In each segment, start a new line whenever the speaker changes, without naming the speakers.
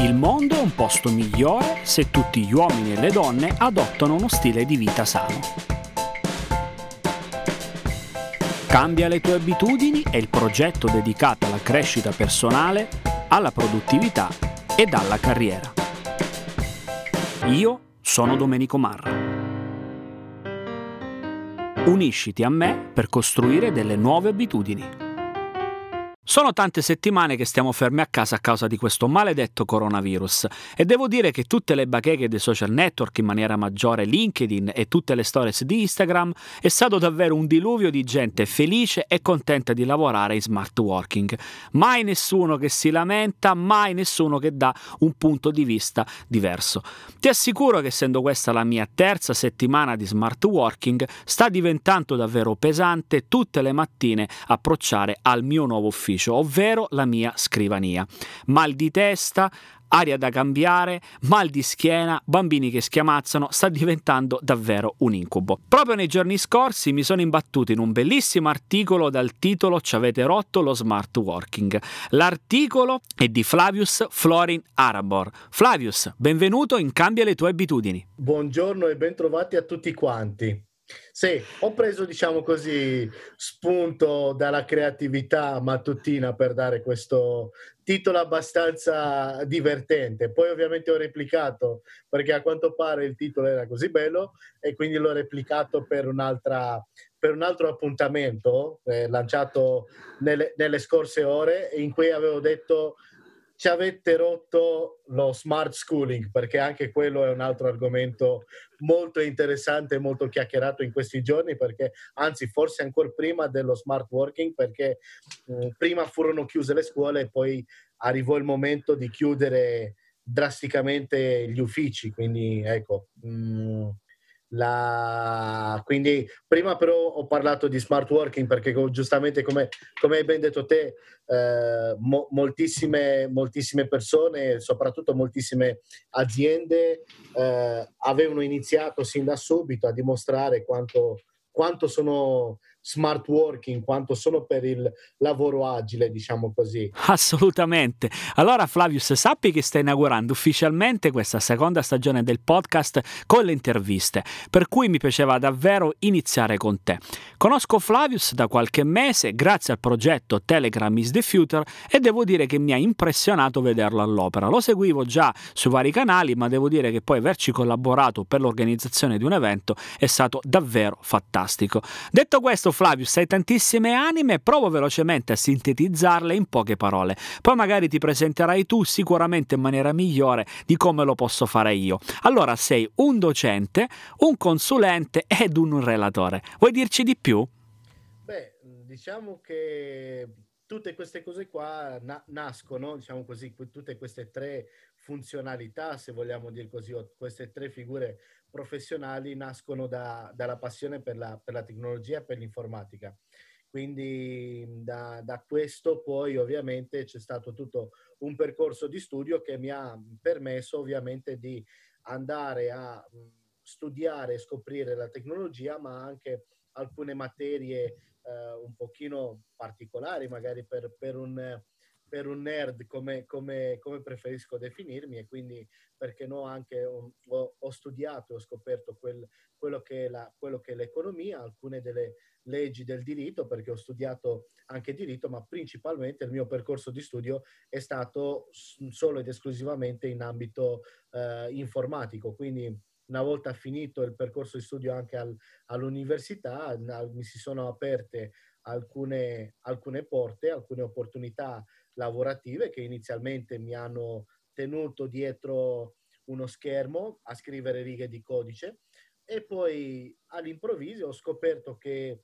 Il mondo è un posto migliore se tutti gli uomini e le donne adottano uno stile di vita sano. Cambia le tue abitudini è il progetto dedicato alla crescita personale, alla produttività ed alla carriera. Io sono Domenico Marra. Unisciti a me per costruire delle nuove abitudini. Sono tante settimane che stiamo fermi a casa a causa di questo maledetto coronavirus e devo dire che tutte le bacheche dei social network, in maniera maggiore LinkedIn e tutte le stories di Instagram, è stato davvero un diluvio di gente felice e contenta di lavorare in smart working. Mai nessuno che si lamenta, mai nessuno che dà un punto di vista diverso. Ti assicuro che essendo questa la mia terza settimana di smart working, sta diventando davvero pesante tutte le mattine approcciare al mio nuovo ufficio ufficio, ovvero la mia scrivania. Mal di testa, aria da cambiare, mal di schiena, bambini che schiamazzano, sta diventando davvero un incubo. Proprio nei giorni scorsi mi sono imbattuto in un bellissimo articolo dal titolo Ci avete rotto lo smart working. L'articolo è di Flavius Florin Arabor. Flavius, benvenuto in Cambia le tue abitudini.
Buongiorno e bentrovati a tutti quanti. Sì, ho preso, diciamo così, spunto dalla creatività mattutina per dare questo titolo abbastanza divertente. Poi ovviamente ho replicato perché a quanto pare il titolo era così bello e quindi l'ho replicato per, per un altro appuntamento eh, lanciato nelle, nelle scorse ore in cui avevo detto ci avete rotto lo smart schooling, perché anche quello è un altro argomento molto interessante e molto chiacchierato in questi giorni, perché anzi forse ancora prima dello smart working, perché mm, prima furono chiuse le scuole e poi arrivò il momento di chiudere drasticamente gli uffici, quindi ecco. Mh, mm, la... Quindi prima però ho parlato di smart working perché giustamente come, come hai ben detto te, eh, mo- moltissime, moltissime persone, soprattutto moltissime aziende eh, avevano iniziato sin da subito a dimostrare quanto, quanto sono smart working, quanto sono per il lavoro agile, diciamo così.
Assolutamente. Allora Flavius, sappi che stai inaugurando ufficialmente questa seconda stagione del podcast con le interviste, per cui mi piaceva davvero iniziare con te. Conosco Flavius da qualche mese grazie al progetto Telegram is the Future e devo dire che mi ha impressionato vederlo all'opera. Lo seguivo già su vari canali, ma devo dire che poi averci collaborato per l'organizzazione di un evento è stato davvero fantastico. Detto questo, Flavius, hai tantissime anime, provo velocemente a sintetizzarle in poche parole. Poi magari ti presenterai tu sicuramente in maniera migliore di come lo posso fare io. Allora sei un docente, un consulente ed un relatore. Vuoi dirci di più?
Beh, diciamo che tutte queste cose qua na- nascono, diciamo così, tutte queste tre funzionalità, se vogliamo dire così, o queste tre figure professionali nascono da, dalla passione per la, per la, tecnologia e per l'informatica. Quindi da, da, questo poi ovviamente c'è stato tutto un percorso di studio che mi ha permesso ovviamente di andare a studiare e scoprire la tecnologia, ma anche alcune materie eh, un pochino particolari, magari per, per un per un nerd come, come, come, preferisco definirmi e quindi perché no anche ho, ho studiato e ho scoperto quel, quello, che la, quello, che è l'economia, alcune delle leggi del diritto perché ho studiato anche diritto ma principalmente il mio percorso di studio è stato solo ed esclusivamente in ambito eh, informatico. Quindi una volta finito il percorso di studio anche al, all'università mi si sono aperte alcune, alcune porte, alcune opportunità lavorative che inizialmente mi hanno tenuto dietro uno schermo a scrivere righe di codice. E poi all'improvviso ho scoperto che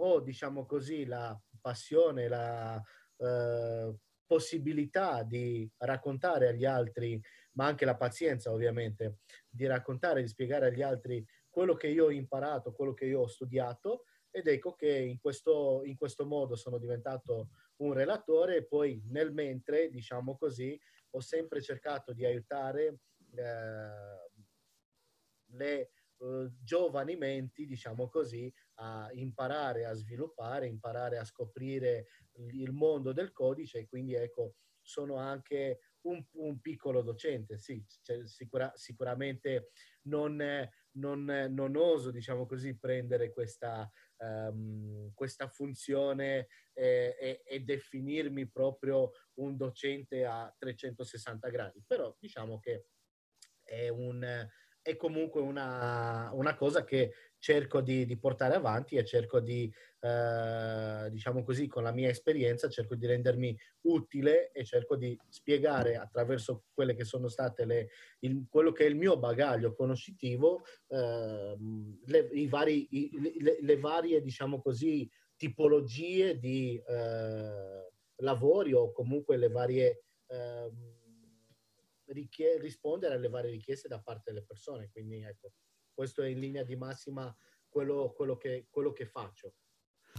ho, diciamo così, la passione, la eh, possibilità di raccontare agli altri, ma anche la pazienza ovviamente, di raccontare, di spiegare agli altri quello che io ho imparato, quello che io ho studiato. Ed ecco che in questo, in questo modo sono diventato un relatore e poi nel mentre, diciamo così, ho sempre cercato di aiutare eh, le eh, giovani menti, diciamo così, a imparare a sviluppare, imparare a scoprire il mondo del codice e quindi ecco, sono anche un, un piccolo docente, sì, cioè, sicura, sicuramente non, non, non, oso, diciamo così, prendere questa, um, questa funzione eh, e, e, definirmi proprio un docente a 360 gradi, però diciamo che è un è comunque una, una cosa che cerco di, di, portare avanti e cerco di, eh, diciamo così, con la mia esperienza, cerco di rendermi utile e cerco di spiegare attraverso quelle che sono state le, il, quello che è il mio bagaglio conoscitivo, eh, le, vari, i, le, le, varie, diciamo così, tipologie di eh, lavori o comunque le varie... Eh, rispondere alle varie richieste da parte delle persone. Quindi ecco, questo è in linea di massima quello, quello, che, quello che faccio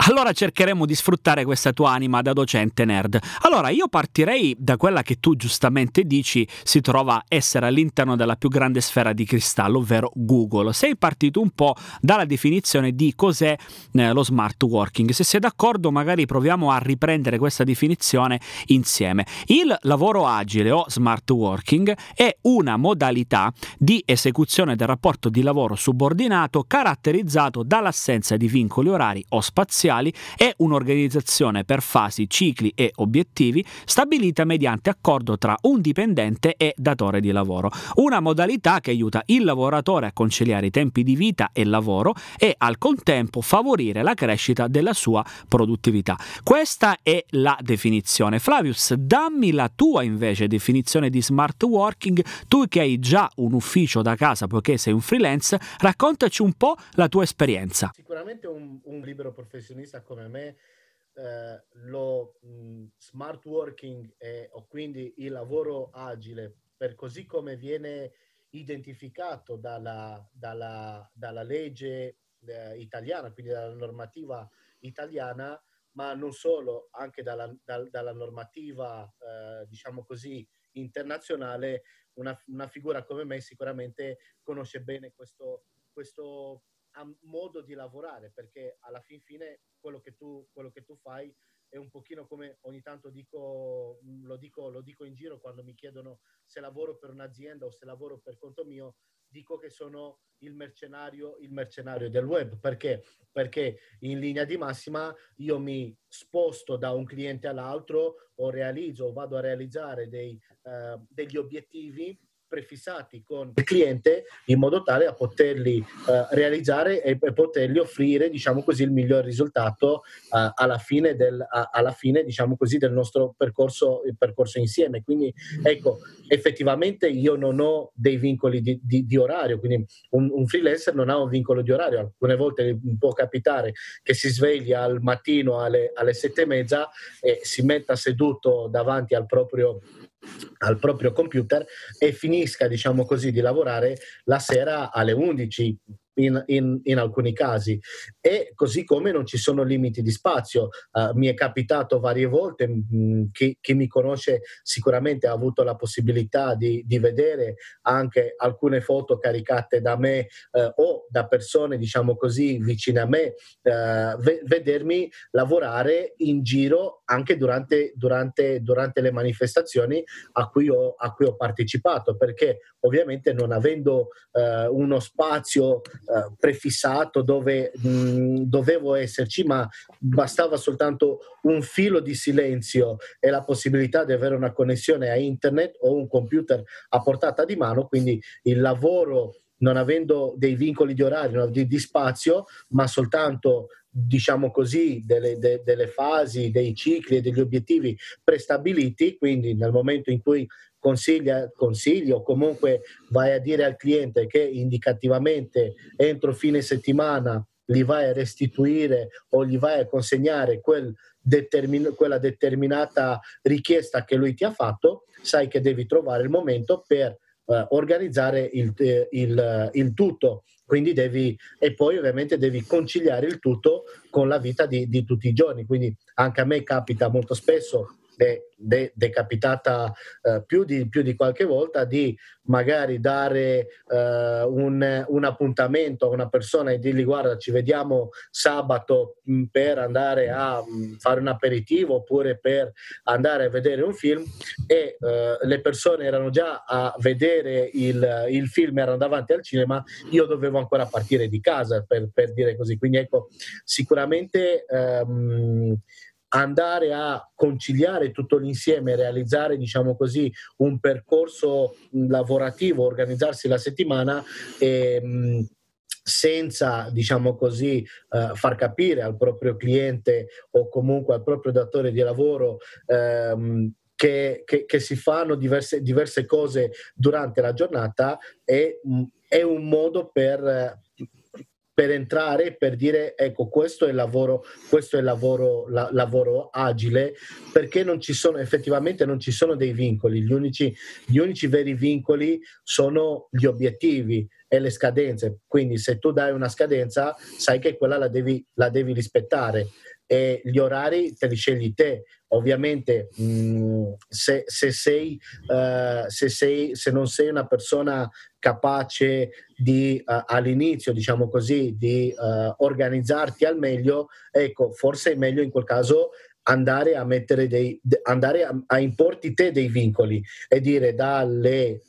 allora cercheremo di sfruttare questa tua anima da docente nerd. Allora io partirei da quella che tu giustamente dici si trova essere all'interno della più grande sfera di cristallo, ovvero Google. Sei partito un po' dalla definizione di cos'è eh, lo smart working. Se sei d'accordo magari proviamo a riprendere questa definizione insieme. Il lavoro agile o smart working è una modalità di esecuzione del rapporto di lavoro subordinato caratterizzato dall'assenza di vincoli orari o spaziali spaziali è un'organizzazione per fasi, cicli e obiettivi stabilita mediante accordo tra un dipendente e datore di lavoro. Una modalità che aiuta il lavoratore a conciliare i tempi di vita e lavoro e al contempo favorire la crescita della sua produttività. Questa è la definizione. Flavius, dammi la tua invece definizione di smart working, tu che hai già un ufficio da casa poiché sei un freelance, raccontaci un po' la tua esperienza.
Sicuramente un, un libero professionista professionista come me, eh, lo mh, smart working e, o quindi il lavoro agile, per così come viene identificato dalla, dalla, dalla legge eh, italiana, quindi dalla normativa italiana, ma non solo, anche dalla, dal, dalla normativa, eh, diciamo così, internazionale, una, una, figura come me sicuramente conosce bene questo, questo modo di lavorare, perché alla fin fine quello che tu, quello che tu fai è un pochino come ogni tanto dico lo, dico, lo dico in giro quando mi chiedono se lavoro per un'azienda o se lavoro per conto mio, dico che sono il mercenario, il mercenario del web. Perché? Perché in linea di massima io mi sposto da un cliente all'altro o realizzo o vado a realizzare dei, uh, degli obiettivi prefissati con il cliente in modo tale da poterli uh, realizzare e, e, potergli offrire, diciamo così, il miglior risultato uh, alla fine, del, uh, alla fine diciamo così, del nostro percorso, percorso, insieme. Quindi, ecco, effettivamente io non ho dei vincoli di, di, di orario, quindi un, un, freelancer non ha un vincolo di orario. Alcune volte può capitare che si svegli al mattino alle, alle sette e mezza e si metta seduto davanti al proprio al proprio computer e finisca, diciamo così, di lavorare la sera alle 11 in, in, in, alcuni casi. E così come non ci sono limiti di spazio. Uh, mi è capitato varie volte, mh, mm, chi, chi, mi conosce sicuramente ha avuto la possibilità di, di vedere anche alcune foto caricate da me uh, o da persone, diciamo così, vicine a me, uh, ve- vedermi lavorare in giro anche durante, durante, durante le manifestazioni a cui, ho, a cui ho partecipato, perché ovviamente non avendo uno spazio eh, prefissato dove mh, mm, dovevo esserci, ma bastava soltanto un filo di silenzio e la possibilità di avere una connessione a internet o un computer a portata di mano, quindi il lavoro non avendo dei vincoli di orario, di, di spazio, ma soltanto diciamo così, delle, de, delle, fasi, dei cicli e degli obiettivi prestabiliti, quindi nel momento in cui consiglia, consigli o comunque vai a dire al cliente che indicativamente entro fine settimana gli vai a restituire o gli vai a consegnare quel determin- quella determinata richiesta che lui ti ha fatto, sai che devi trovare il momento per eh, organizzare il, eh, il, il, tutto. Quindi devi, e poi ovviamente devi conciliare il tutto con la vita di, di tutti i giorni. Quindi anche a me capita molto spesso è de- decapitata uh, più, di, più, di, qualche volta, di magari dare uh, un, un, appuntamento a una persona e dirgli guarda ci vediamo sabato mm, per andare a mm, fare un aperitivo oppure per andare a vedere un film e uh, le persone erano già a vedere il, il, film, erano davanti al cinema, io dovevo ancora partire di casa per, per dire così. Quindi ecco, sicuramente... Um, andare a conciliare tutto l'insieme, realizzare, diciamo così, un percorso lavorativo, organizzarsi la settimana e, mh, senza, diciamo così, uh, far capire al proprio cliente o comunque al proprio datore di lavoro um, che, che, che, si fanno diverse, diverse, cose durante la giornata è, è un modo per per entrare per dire ecco questo è il lavoro, questo è il lavoro, la, lavoro agile perché non ci sono effettivamente non ci sono dei vincoli, gli unici, gli unici veri vincoli sono gli obiettivi e le scadenze, quindi se tu dai una scadenza sai che quella la devi, la devi rispettare e gli orari te li scegli te. Ovviamente mh, mm, se, se, sei, uh, se, sei, se non sei una persona capace di uh, all'inizio, diciamo così, di uh, organizzarti al meglio, ecco, forse è meglio in quel caso andare a mettere dei andare a, a importi te dei vincoli e dire dalle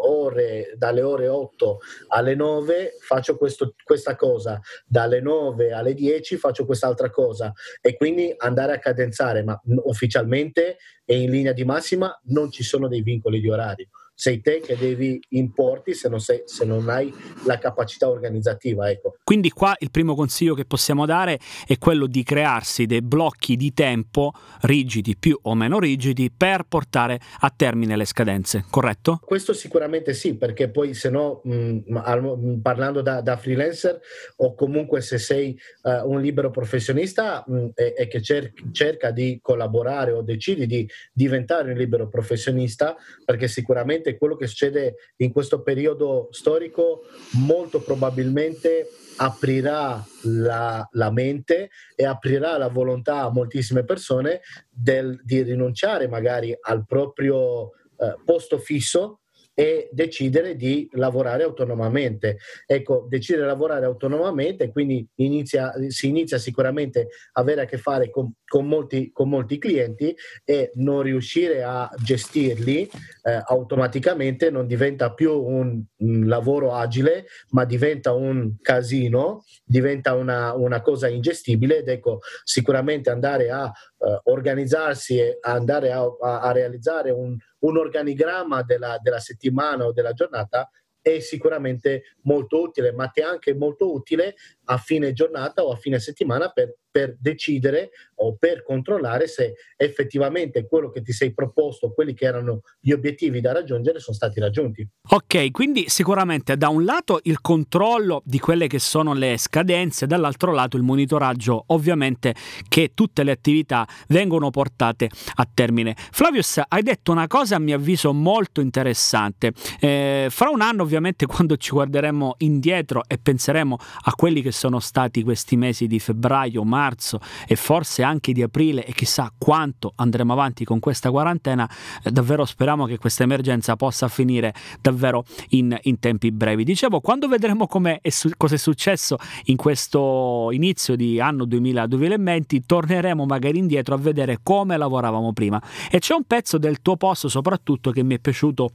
ore, dalle ore 8 alle 9 faccio questo, questa cosa, dalle 9 alle 10 faccio quest'altra cosa. E quindi andare a cadenzare, ma ufficialmente e in linea di massima non ci sono dei vincoli di orario sei te che devi importi se non, sei, se non hai la capacità organizzativa. Ecco.
Quindi qua il primo consiglio che possiamo dare è quello di crearsi dei blocchi di tempo rigidi, più o meno rigidi, per portare a termine le scadenze, corretto?
Questo sicuramente sì, perché poi se no, mh, parlando da, da, freelancer o comunque se sei uh, un libero professionista mh, e, e, che cer- cerca di collaborare o decidi di diventare un libero professionista, perché sicuramente probabilmente quello che succede in questo periodo storico molto probabilmente aprirà la, la mente e aprirà la volontà a moltissime persone del, di rinunciare magari al proprio eh, posto fisso e decidere di lavorare autonomamente. Ecco, decidere di lavorare autonomamente, quindi inizia, si inizia sicuramente a avere a che fare con, con, molti, con molti, clienti e non riuscire a gestirli eh, automaticamente non diventa più un, un, lavoro agile, ma diventa un casino, diventa una, una cosa ingestibile ed ecco, sicuramente andare a uh, organizzarsi e andare a, a, a realizzare un, un organigramma della, della settimana o della giornata è sicuramente molto utile, ma è anche molto utile a fine giornata o a fine settimana per, per, decidere per controllare se effettivamente quello che ti sei proposto, quelli che erano gli obiettivi da raggiungere, sono stati raggiunti.
Ok, quindi sicuramente da un lato il controllo di quelle che sono le scadenze, dall'altro lato il monitoraggio, ovviamente che tutte le attività vengono portate a termine. Flavius, hai detto una cosa a mio avviso molto interessante. Eh, fra un anno, ovviamente, quando ci guarderemo indietro e penseremo a quelli che sono stati questi mesi di febbraio, marzo e forse anche di aprile e chissà quanto andremo avanti con questa quarantena, eh, davvero speriamo che questa emergenza possa finire davvero in, in tempi brevi. Dicevo, quando vedremo su, cosa è successo in questo inizio di anno 2000, 2020, torneremo magari indietro a vedere come lavoravamo prima. E c'è un pezzo del tuo post soprattutto che mi è piaciuto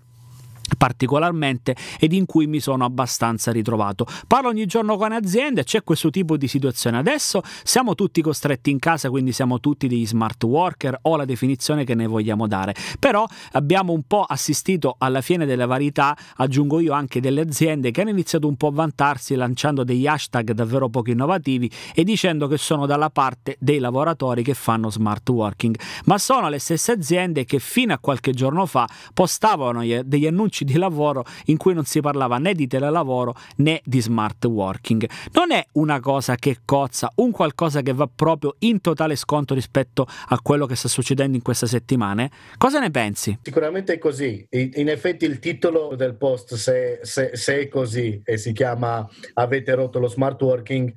particolarmente ed in cui mi sono abbastanza ritrovato. Parlo ogni giorno con aziende, c'è questo tipo di situazione. Adesso siamo tutti costretti in casa, quindi siamo tutti degli smart worker o la definizione che ne vogliamo dare. Però abbiamo un po' assistito alla fine delle varietà, aggiungo io anche delle aziende che hanno iniziato un po' a vantarsi lanciando degli hashtag davvero poco innovativi e dicendo che sono dalla parte dei lavoratori che fanno smart working, ma sono le stesse aziende che fino a qualche giorno fa postavano degli annunci annunci di lavoro in cui non si parlava né di telelavoro né di smart working. Non è una cosa che cozza, un qualcosa che va proprio in totale sconto rispetto a quello che sta succedendo in queste settimane? Cosa ne pensi?
Sicuramente è così. In effetti il titolo del post, se, se, se è così e si chiama Avete rotto lo smart working,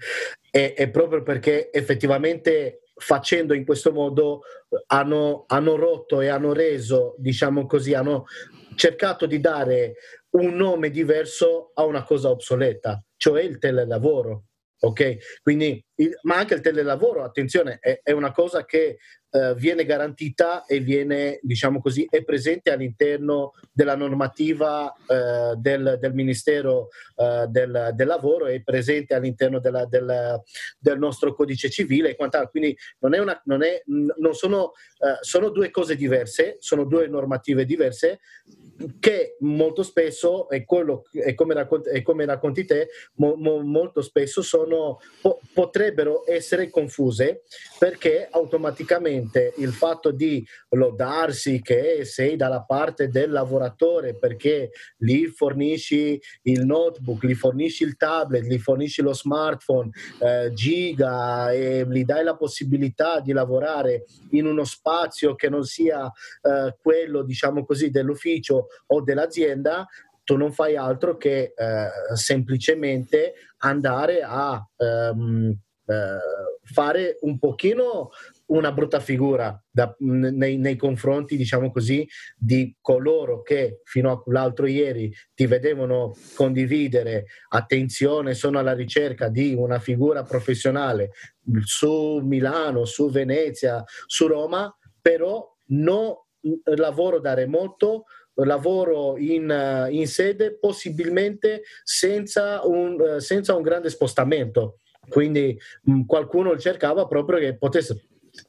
è, è proprio perché effettivamente facendo in questo modo hanno, hanno rotto e hanno reso, diciamo così, hanno cercato di dare un nome diverso a una cosa obsoleta, cioè il telelavoro. Ok, quindi, ma anche il telelavoro, attenzione, è, è una cosa che eh, viene garantita e viene, diciamo così, è presente all'interno della normativa eh, del, del, Ministero eh, del, del, Lavoro, è presente all'interno della, del, del, nostro codice civile e quant'altro. Quindi non, è una, non, è, non sono, eh, sono due cose diverse, sono due normative diverse che molto spesso, e, quello, e, come, racconti, e come racconti te, mo, mo, molto spesso sono, po, potrebbero essere confuse perché automaticamente il fatto di lodarsi che sei dalla parte del lavoratore perché gli fornisci il notebook, gli fornisci il tablet, gli fornisci lo smartphone, eh, giga e gli dai la possibilità di lavorare in uno spazio che non sia eh, quello, diciamo così, dell'ufficio o dell'azienda, tu non fai altro che eh, semplicemente andare a ehm, eh, fare un pochino una brutta figura da, nei, nei, confronti, diciamo così, di coloro che fino all'altro ieri ti vedevano condividere attenzione, sono alla ricerca di una figura professionale su Milano, su Venezia, su Roma, però no lavoro da remoto, lavoro in, in sede possibilmente senza un, senza un grande spostamento. Quindi mh, qualcuno cercava proprio che potesse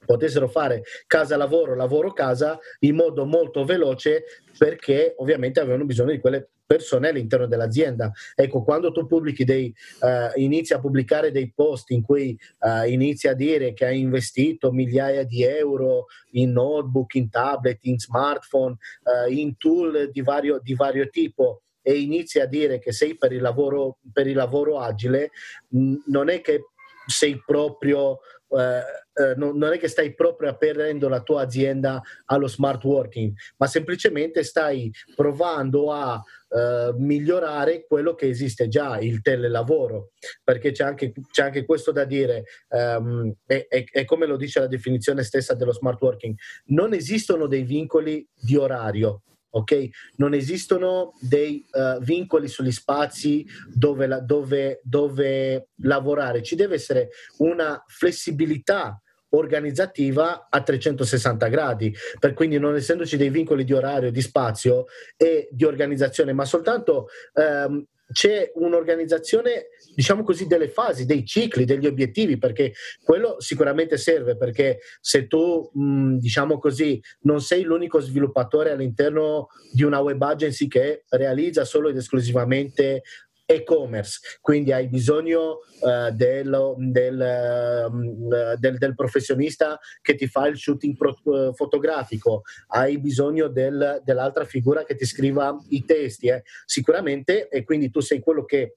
potessero fare casa lavoro, lavoro casa in modo molto veloce perché ovviamente avevano bisogno di quelle persone all'interno dell'azienda. Ecco, quando tu pubblichi dei, uh, inizi a pubblicare dei post in cui uh, inizi a dire che hai investito migliaia di euro in notebook, in tablet, in smartphone, uh, in tool di vario, di vario tipo, e inizi a dire che sei per il lavoro, per il lavoro agile, non è che sei proprio eh, eh, non, è che stai proprio aprendo la tua azienda allo smart working, ma semplicemente stai provando a eh, migliorare quello che esiste già, il telelavoro, perché c'è anche, c'è anche questo da dire, um, e, e, e come lo dice la definizione stessa dello smart working, non esistono dei vincoli di orario, ok? Non esistono dei uh, vincoli sugli spazi dove, la, dove, dove, lavorare, ci deve essere una flessibilità organizzativa a 360 gradi, per quindi non essendoci dei vincoli di orario, di spazio e di organizzazione, ma soltanto um, c'è un'organizzazione, diciamo così, delle fasi, dei cicli, degli obiettivi, perché quello sicuramente serve, perché se tu, mh, diciamo così, non sei l'unico sviluppatore all'interno di una web agency che realizza solo ed esclusivamente e-commerce, quindi hai bisogno uh, del, del, uh, del, del, professionista che ti fa il shooting pro, uh, fotografico, hai bisogno dell'altra figura che ti scriva i testi, eh. sicuramente, e quindi tu sei quello che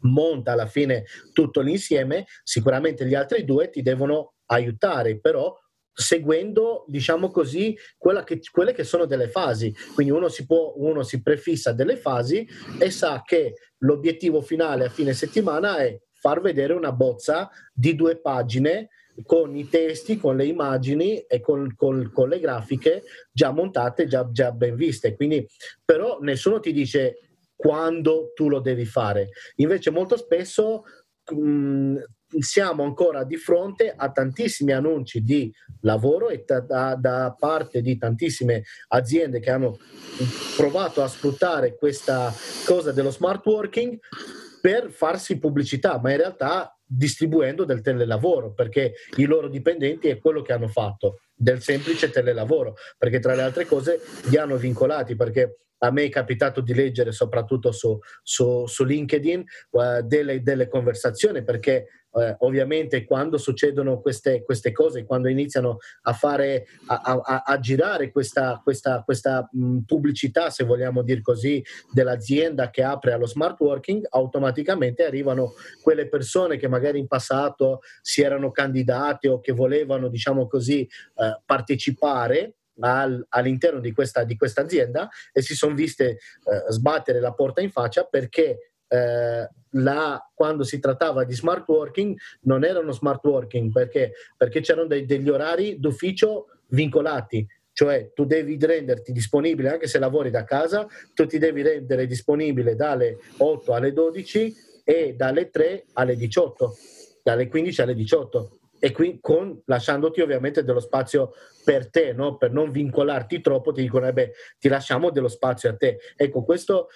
monta alla fine tutto l'insieme, sicuramente gli altri due ti devono aiutare, però seguendo, diciamo così, che, quelle che sono delle fasi. Quindi uno si, può, uno si prefissa delle fasi e sa che l'obiettivo finale a fine settimana è far vedere una bozza di due pagine con i testi, con le immagini e con, con, con le grafiche già montate, già, già ben viste. Quindi, però nessuno ti dice quando tu lo devi fare. Invece molto spesso mh, siamo ancora di fronte a tantissimi annunci di lavoro e da, da, parte di tantissime aziende che hanno provato a sfruttare questa cosa dello smart working per farsi pubblicità, ma in realtà distribuendo del telelavoro, perché i loro dipendenti è quello che hanno fatto, del semplice telelavoro, perché tra le altre cose li hanno vincolati, perché a me è capitato di leggere soprattutto su, su, su LinkedIn uh, delle, delle, conversazioni perché eh, ovviamente quando succedono queste, queste, cose, quando iniziano a fare, a, a, a girare questa, questa, questa mh, pubblicità, se vogliamo dire così, dell'azienda che apre allo smart working, automaticamente arrivano quelle persone che magari in passato si erano candidate o che volevano, diciamo così, eh, partecipare al, all'interno di questa, di questa, azienda e si sono viste eh, sbattere la porta in faccia perché eh, la, quando si trattava di smart working non erano smart working perché, perché c'erano dei, degli orari d'ufficio vincolati, cioè tu devi renderti disponibile anche se lavori da casa, tu ti devi rendere disponibile dalle 8 alle 12 e dalle 3 alle 18, dalle 15 alle 18 e qui con, lasciandoti ovviamente dello spazio per te, no? per non vincolarti troppo, ti dicono, eh beh, ti lasciamo dello spazio a te. Ecco, questo,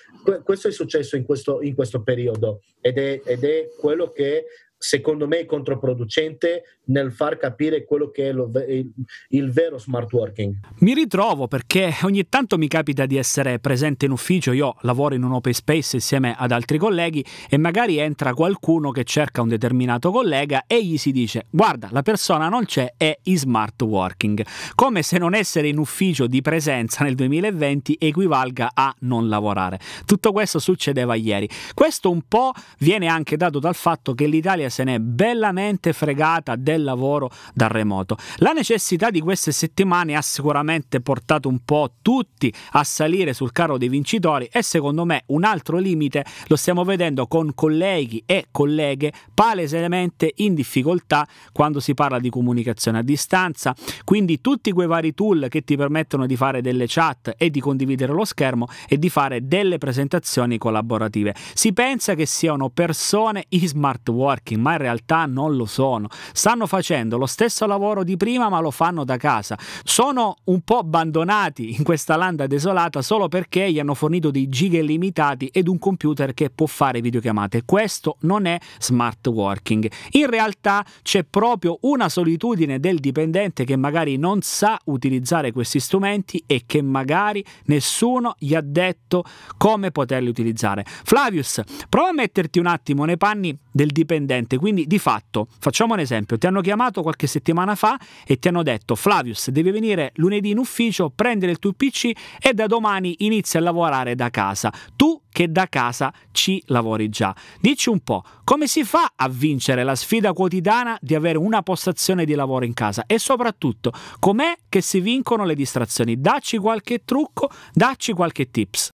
questo è successo in questo, in questo periodo ed è, ed è quello che secondo me è controproducente nel far capire quello che è lo, il, il, vero smart working.
Mi ritrovo perché ogni tanto mi capita di essere presente in ufficio, io lavoro in un open space insieme ad altri colleghi e magari entra qualcuno che cerca un determinato collega e gli si dice guarda la persona non c'è, è in smart working, come se non essere in ufficio di presenza nel 2020 equivalga a non lavorare. Tutto questo succedeva ieri. Questo un po' viene anche dato dal fatto che l'Italia se n'è bellamente fregata del lavoro da remoto. La necessità di queste settimane ha sicuramente portato un po' tutti a salire sul carro dei vincitori e secondo me un altro limite lo stiamo vedendo con colleghi e colleghe palesemente in difficoltà quando si parla di comunicazione a distanza, quindi tutti quei vari tool che ti permettono di fare delle chat e di condividere lo schermo e di fare delle presentazioni collaborative. Si pensa che siano persone in smart working, ma in realtà non lo sono. Stanno facendo lo stesso lavoro di prima, ma lo fanno da casa. Sono un po' abbandonati in questa landa desolata solo perché gli hanno fornito dei giga illimitati ed un computer che può fare videochiamate. Questo non è smart working. In realtà c'è proprio una solitudine del dipendente che magari non sa utilizzare questi strumenti e che magari nessuno gli ha detto come poterli utilizzare. Flavius, prova a metterti un attimo nei panni del dipendente. Quindi di fatto, facciamo un esempio, ti hanno chiamato qualche settimana fa e ti hanno detto Flavius devi venire lunedì in ufficio, prendere il tuo PC e da domani inizi a lavorare da casa. Tu che da casa ci lavori già. Dici un po', come si fa a vincere la sfida quotidiana di avere una postazione di lavoro in casa e soprattutto com'è che si vincono le distrazioni? Dacci qualche trucco, dacci qualche tips.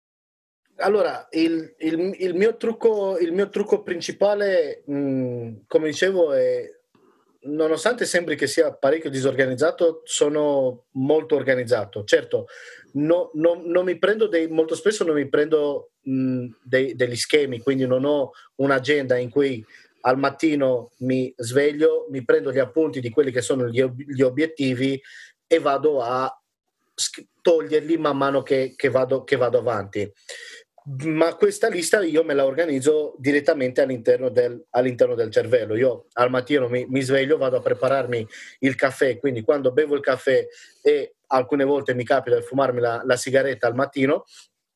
Allora, il, il, il, mio trucco, il, mio trucco, principale, mh, come dicevo, è nonostante sembri che sia parecchio disorganizzato, sono molto organizzato. Certo, no, no, non mi prendo dei, molto spesso non mi prendo mh, dei, degli schemi, quindi non ho un'agenda in cui al mattino mi sveglio, mi prendo gli appunti di quelli che sono gli, gli obiettivi e vado a toglierli man mano che, che, vado, che vado avanti ma questa lista io me la organizzo direttamente all'interno del, all'interno del cervello. Io al mattino mi, mi, sveglio, vado a prepararmi il caffè, quindi quando bevo il caffè e alcune volte mi capita di fumarmi la, la sigaretta al mattino,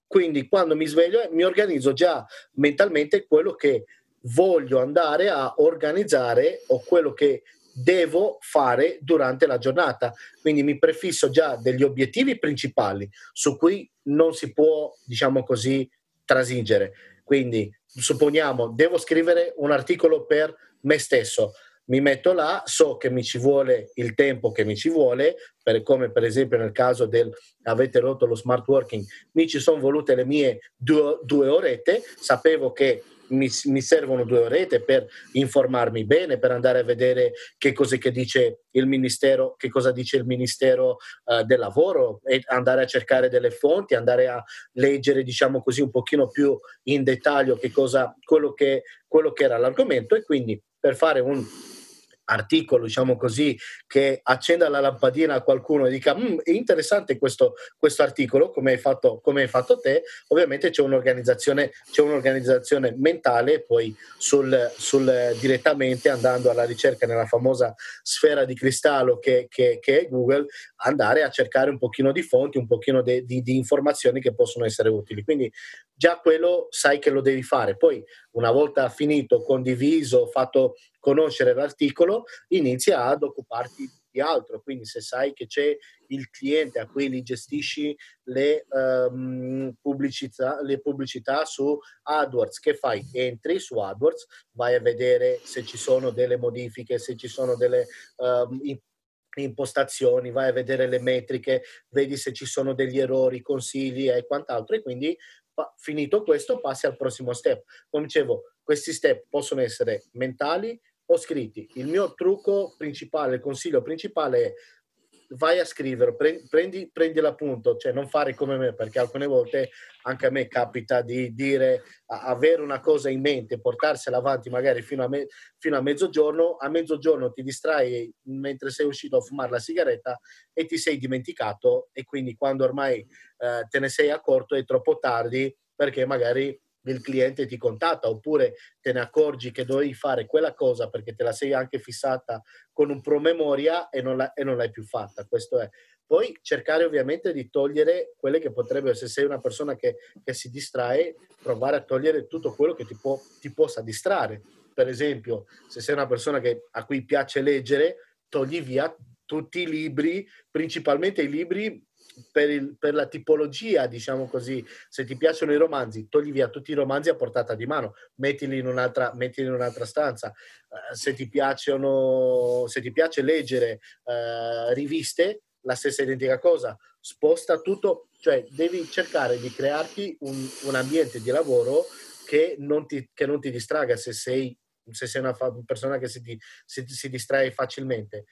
quindi quando mi sveglio mi organizzo già mentalmente quello che voglio andare a organizzare o quello che devo fare durante la giornata. Quindi mi prefisso già degli obiettivi principali su cui non si può, diciamo così, trasigere. Quindi supponiamo, devo scrivere un articolo per me stesso, mi metto là, so che mi ci vuole il tempo che mi ci vuole, per, come per esempio nel caso del avete rotto lo smart working, mi ci sono volute le mie due, due orette, sapevo che mi, mi, servono due orette per informarmi bene, per andare a vedere che cosa dice il ministero, che cosa dice il ministero uh, del lavoro e andare a cercare delle fonti, andare a leggere, diciamo così, un pochino più in dettaglio che cosa, quello che, quello che era l'argomento e quindi per fare un articolo, diciamo così, che accenda la lampadina a qualcuno e dica mm, è interessante questo, questo articolo, come hai, fatto, come hai fatto te, ovviamente c'è un'organizzazione, c'è un'organizzazione mentale poi sul, sul, direttamente andando alla ricerca nella famosa sfera di cristallo che, che, che, è Google, andare a cercare un pochino di fonti, un pochino di, di, di informazioni che possono essere utili. Quindi già quello sai che lo devi fare. Poi una volta finito, condiviso, fatto conoscere l'articolo, inizia ad occuparti di altro. Quindi se sai che c'è il cliente a cui li gestisci le, um, pubblicità, le pubblicità su AdWords, che fai? Entri su AdWords, vai a vedere se ci sono delle modifiche, se ci sono delle um, impostazioni, vai a vedere le metriche, vedi se ci sono degli errori, consigli e quant'altro e quindi finito questo, passi al prossimo step. Come dicevo, questi step possono essere mentali o scritti. Il mio trucco principale, il consiglio principale è vai a scrivere, prendi, prendi, l'appunto, cioè non fare come me, perché alcune volte anche a me capita di dire, avere una cosa in mente, portarsela avanti magari fino a, me, fino a mezzogiorno, a mezzogiorno ti distrai mentre sei uscito a fumare la sigaretta e ti sei dimenticato e quindi quando ormai eh, te ne sei accorto è troppo tardi perché magari il cliente ti contatta oppure te ne accorgi che dovevi fare quella cosa perché te la sei anche fissata con un promemoria e non, la, e non l'hai più fatta. Questo è. Poi cercare ovviamente di togliere quelle che potrebbero, se sei una persona che, che si distrae, provare a togliere tutto quello che ti, può, ti possa distrarre. Per esempio, se sei una persona che, a cui piace leggere, togli via tutti i libri, principalmente i libri per, il, per, la tipologia, diciamo così, se ti piacciono i romanzi, togli via tutti i romanzi a portata di mano, mettili in un'altra, mettili in un'altra stanza. Uh, se, ti se ti piace leggere uh, riviste, la stessa identica cosa. Sposta tutto, cioè devi cercare di crearti un, un ambiente di lavoro che non ti, che non ti distraga se sei se sei una persona che si, si, si distrae facilmente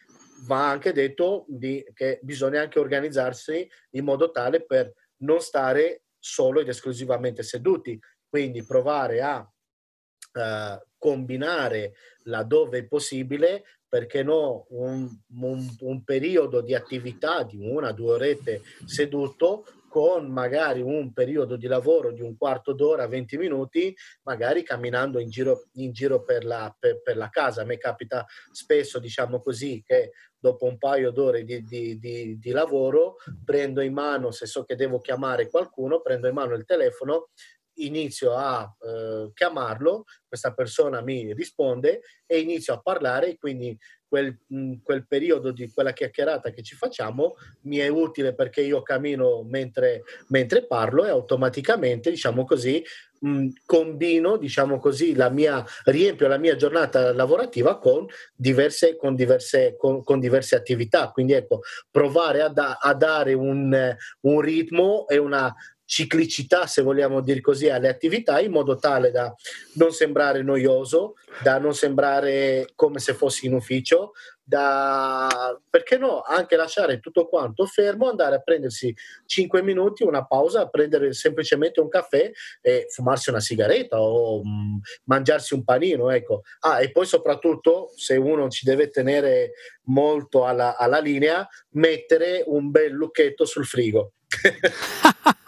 va anche detto di, che bisogna anche organizzarsi in modo tale per non stare solo ed esclusivamente seduti, quindi provare a uh, combinare laddove è possibile, perché no, un, un, un periodo di attività di una, due orette seduto con magari un periodo di lavoro di un quarto d'ora, 20 minuti, magari camminando in giro, in giro per, la, per, per, la, casa. A me capita spesso, diciamo così, che dopo un paio d'ore di, di, di, di lavoro prendo in mano, se so che devo chiamare qualcuno, prendo in mano il telefono inizio a eh, chiamarlo, questa persona mi risponde e inizio a parlare, quindi quel, mh, quel, periodo di quella chiacchierata che ci facciamo mi è utile perché io cammino mentre, mentre parlo e automaticamente, diciamo così, mh, combino, diciamo così, la mia, riempio la mia giornata lavorativa con diverse, con diverse, con, con diverse attività. Quindi ecco, provare a, da, a dare un, un ritmo e una ciclicità, se vogliamo dire così, alle attività in modo tale da non sembrare noioso, da non sembrare come se fossi in ufficio, da perché no, anche lasciare tutto quanto fermo, andare a prendersi 5 minuti, una pausa, prendere semplicemente un caffè e fumarsi una sigaretta o mh, mm, mangiarsi un panino, ecco. Ah, e poi soprattutto, se uno ci deve tenere molto alla, alla linea, mettere un bel lucchetto sul frigo.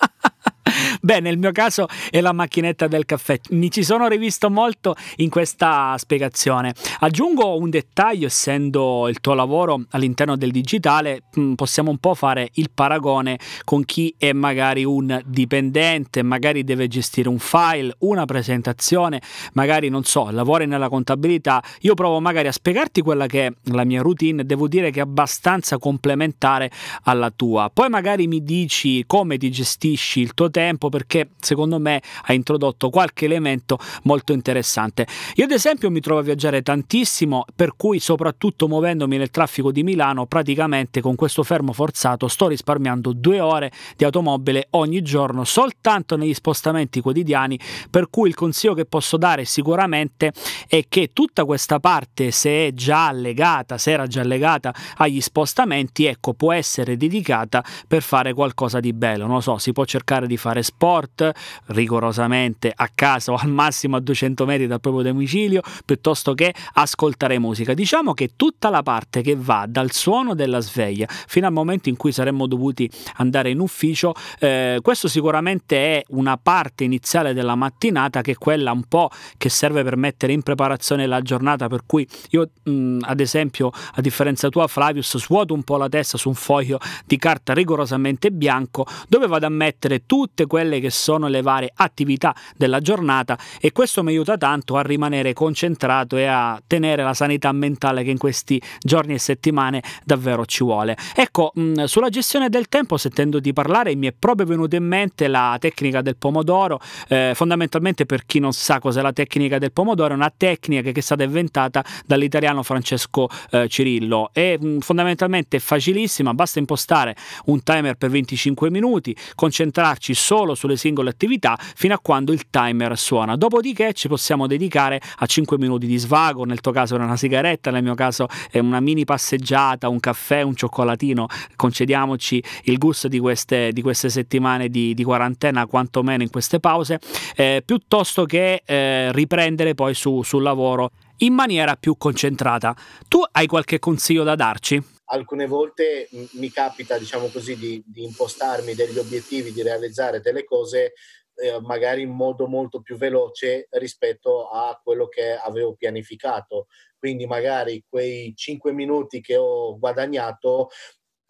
Beh, nel mio caso è la macchinetta del caffè. Mi ci sono rivisto molto in questa spiegazione. Aggiungo un dettaglio, essendo il tuo lavoro all'interno del digitale, mm, possiamo un po' fare il paragone con chi è magari un dipendente, magari deve gestire un file, una presentazione, magari non so, lavori nella contabilità. Io provo magari a spiegarti quella che è la mia routine, devo dire che è abbastanza complementare alla tua. Poi magari mi dici come ti gestisci il tuo tempo tempo perché secondo me ha introdotto qualche elemento molto interessante. Io ad esempio mi trovo a viaggiare tantissimo, per cui soprattutto muovendomi nel traffico di Milano, praticamente con questo fermo forzato sto risparmiando due ore di automobile ogni giorno soltanto negli spostamenti quotidiani, per cui il consiglio che posso dare sicuramente è che tutta questa parte, se è già legata, se era già legata agli spostamenti, ecco, può essere dedicata per fare qualcosa di bello. Non lo so, si può cercare di fare sport rigorosamente a casa o al massimo a 200 metri dal proprio domicilio piuttosto che ascoltare musica. Diciamo che tutta la parte che va dal suono della sveglia fino al momento in cui saremmo dovuti andare in ufficio, eh, questo sicuramente è una parte iniziale della mattinata che è quella un po' che serve per mettere in preparazione la giornata, per cui io mh, ad esempio a differenza tua Flavius svuoto un po' la testa su un foglio di carta rigorosamente bianco dove vado a mettere tutte quelle che sono le varie attività della giornata e questo mi aiuta tanto a rimanere concentrato e a tenere la sanità mentale che in questi giorni e settimane davvero ci vuole. Ecco, mh, sulla gestione del tempo, sentendo di parlare, mi è proprio venuta in mente la tecnica del pomodoro. Eh, fondamentalmente, per chi non sa cos'è la tecnica del pomodoro, è una tecnica che è stata inventata dall'italiano Francesco eh, Cirillo. È mh, fondamentalmente facilissima, basta impostare un timer per 25 minuti, concentrarci solo solo sulle singole attività fino a quando il timer suona. Dopodiché ci possiamo dedicare a 5 minuti di svago, nel tuo caso è una sigaretta, nel mio caso è una mini passeggiata, un caffè, un cioccolatino. Concediamoci il gusto di queste, di queste settimane di, di, quarantena, quantomeno in queste pause, eh, piuttosto che eh, riprendere poi su, sul lavoro in maniera più concentrata. Tu hai qualche consiglio da darci?
Alcune volte mi capita, diciamo così, di, di, impostarmi degli obiettivi, di realizzare delle cose eh, magari in modo molto più veloce rispetto a quello che avevo pianificato. Quindi magari quei 5 minuti che ho guadagnato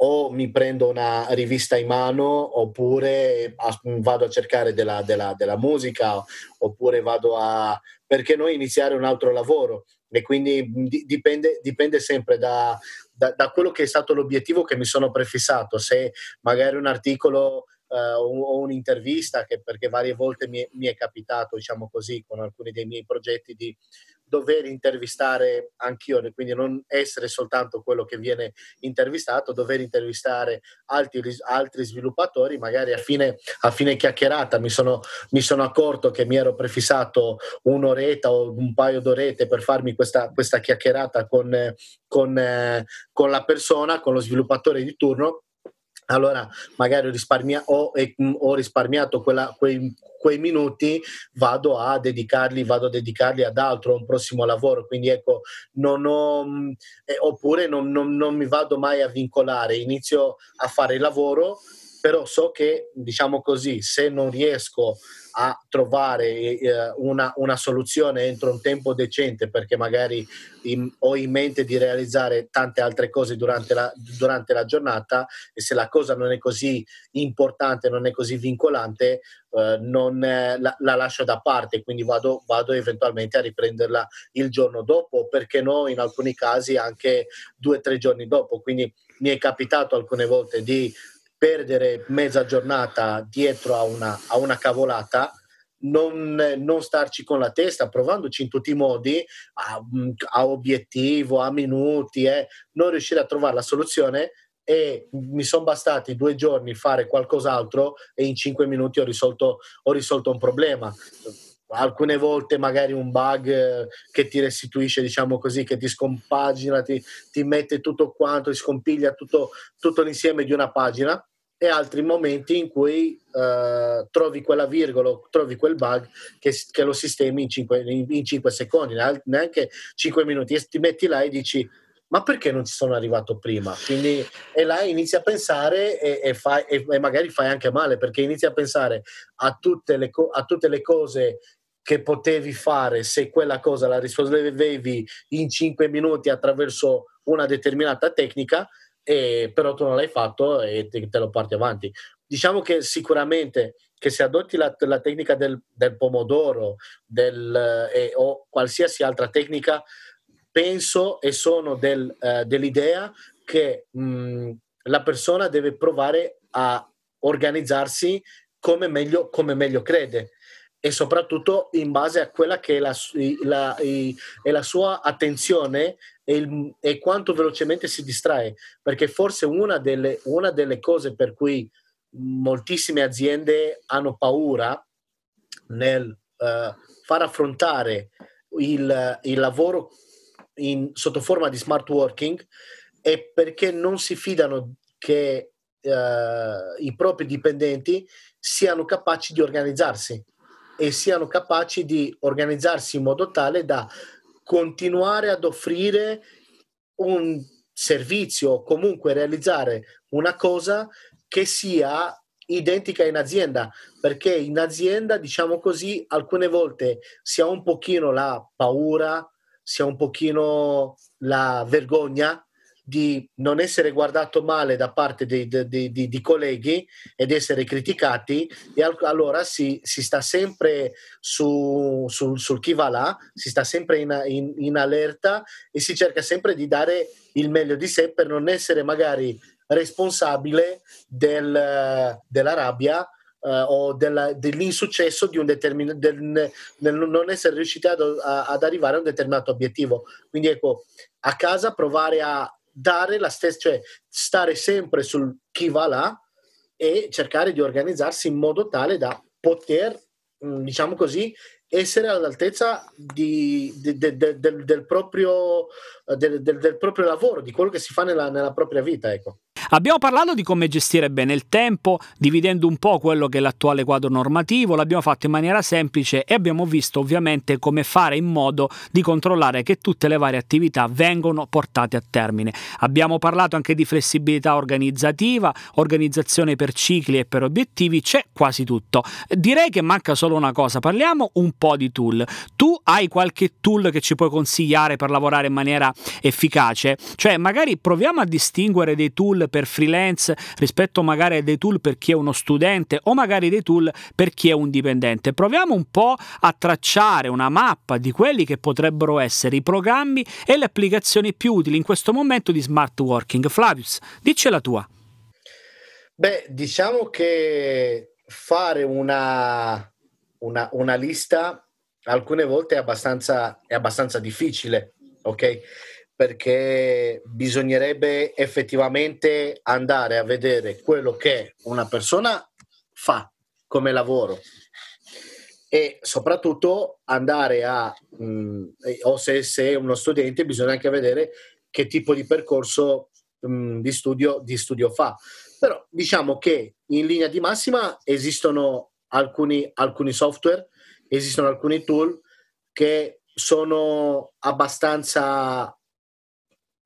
o mi prendo una rivista in mano oppure vado a cercare della, della, della musica oppure vado a perché no iniziare un altro lavoro e quindi dipende, dipende sempre da, da, da, quello che è stato l'obiettivo che mi sono prefissato, se magari un articolo uh, o un'intervista, che perché varie volte mi, mi, è capitato, diciamo così, con alcuni dei miei progetti di dover intervistare anch'io, quindi non essere soltanto quello che viene intervistato, dover intervistare altri, altri sviluppatori, magari a fine, a fine chiacchierata mi sono, mi sono, accorto che mi ero prefissato un'oretta o un paio d'orette per farmi questa, questa chiacchierata con, con, con la persona, con lo sviluppatore di turno allora magari ho, risparmia- ho, ho risparmiato quella, quei, quei, minuti, vado a dedicarli, vado a dedicarli ad altro, a un prossimo lavoro. Quindi ecco, non ho, eh, oppure non, non, non mi vado mai a vincolare, inizio a fare il lavoro, però so che, diciamo così, se non riesco a trovare eh, una, una, soluzione entro un tempo decente perché magari in, ho in mente di realizzare tante altre cose durante la, durante la, giornata e se la cosa non è così importante, non è così vincolante, eh, non, eh, la, la, lascio da parte, quindi vado, vado eventualmente a riprenderla il giorno dopo, perché no, in alcuni casi anche due o tre giorni dopo. Quindi mi è capitato alcune volte di perdere mezza giornata dietro a una, a una cavolata, non, non, starci con la testa, provandoci in tutti i modi, a, a obiettivo, a minuti, eh, non riuscire a trovare la soluzione e mi sono bastati due giorni fare qualcos'altro e in cinque minuti ho risolto, ho risolto un problema. Alcune volte magari un bug che ti restituisce, diciamo così, che ti scompagina, ti, ti mette tutto quanto, ti scompiglia tutto, tutto l'insieme di una pagina e altri momenti in cui uh, trovi quella virgola, trovi quel bug che, che lo sistemi in 5, in, in 5 secondi, neanche 5 minuti, e ti metti là e dici ma perché non ci sono arrivato prima? Quindi, e là inizi a pensare e, e, fai, e, e, magari fai anche male perché inizi a pensare a tutte, le, a tutte le cose che potevi fare se quella cosa la risolvevi in 5 minuti attraverso una determinata tecnica e, però tu non l'hai fatto e te, te, lo porti avanti. Diciamo che sicuramente che se adotti la, la tecnica del, del pomodoro del, eh, o qualsiasi altra tecnica, penso e sono del, eh, dell'idea che mh, la persona deve provare a organizzarsi come meglio, come meglio crede e soprattutto in base a quella che è la, la, è la sua attenzione e, il, e, quanto velocemente si distrae, perché forse una delle, una delle cose per cui moltissime aziende hanno paura nel uh, far affrontare il, il lavoro in, sotto forma di smart working è perché non si fidano che uh, i propri dipendenti siano capaci di organizzarsi e siano capaci di organizzarsi in modo tale da continuare ad offrire un servizio comunque realizzare una cosa che sia identica in azienda perché in azienda diciamo così alcune volte si ha un pochino la paura si ha un pochino la vergogna di non essere guardato male da parte dei, dei, dei, di colleghi ed essere criticati e allora si, si sta sempre su, sul, sul, chi va là, si sta sempre in, in, in, allerta e si cerca sempre di dare il meglio di sé per non essere magari responsabile del, della rabbia Uh, o della, dell'insuccesso di un determinato del, del, non essere riusciti ad, ad, arrivare a un determinato obiettivo. Quindi ecco, a casa provare a dare la stessa, cioè stare sempre sul chi va là e cercare di organizzarsi in modo tale da poter, diciamo così, essere all'altezza di, de, de, de, del, del, proprio, del, proprio, lavoro, di quello che si fa nella, nella propria vita. Ecco.
Abbiamo parlato di come gestire bene il tempo, dividendo un po' quello che è l'attuale quadro normativo, l'abbiamo fatto in maniera semplice e abbiamo visto ovviamente come fare in modo di controllare che tutte le varie attività vengono portate a termine. Abbiamo parlato anche di flessibilità organizzativa, organizzazione per cicli e per obiettivi, c'è quasi tutto. Direi che manca solo una cosa, parliamo un po' di tool. Tu hai qualche tool che ci puoi consigliare per lavorare in maniera efficace? Cioè magari proviamo a distinguere dei tool per freelance rispetto magari a dei tool per chi è uno studente o magari dei tool per chi è un dipendente. Proviamo un po' a tracciare una mappa di quelli che potrebbero essere i programmi e le applicazioni più utili in questo momento di smart working. Flavius, dice la tua.
Beh, diciamo che fare una, una, una lista alcune volte è abbastanza, è abbastanza difficile, ok? Perché bisognerebbe effettivamente andare a vedere quello che una persona fa come lavoro e soprattutto andare a, mh, mm, o se sei uno studente, bisogna anche vedere che tipo di percorso mh, mm, di, studio, di studio fa. Però diciamo che in linea di massima esistono alcuni, alcuni software, esistono alcuni tool che sono abbastanza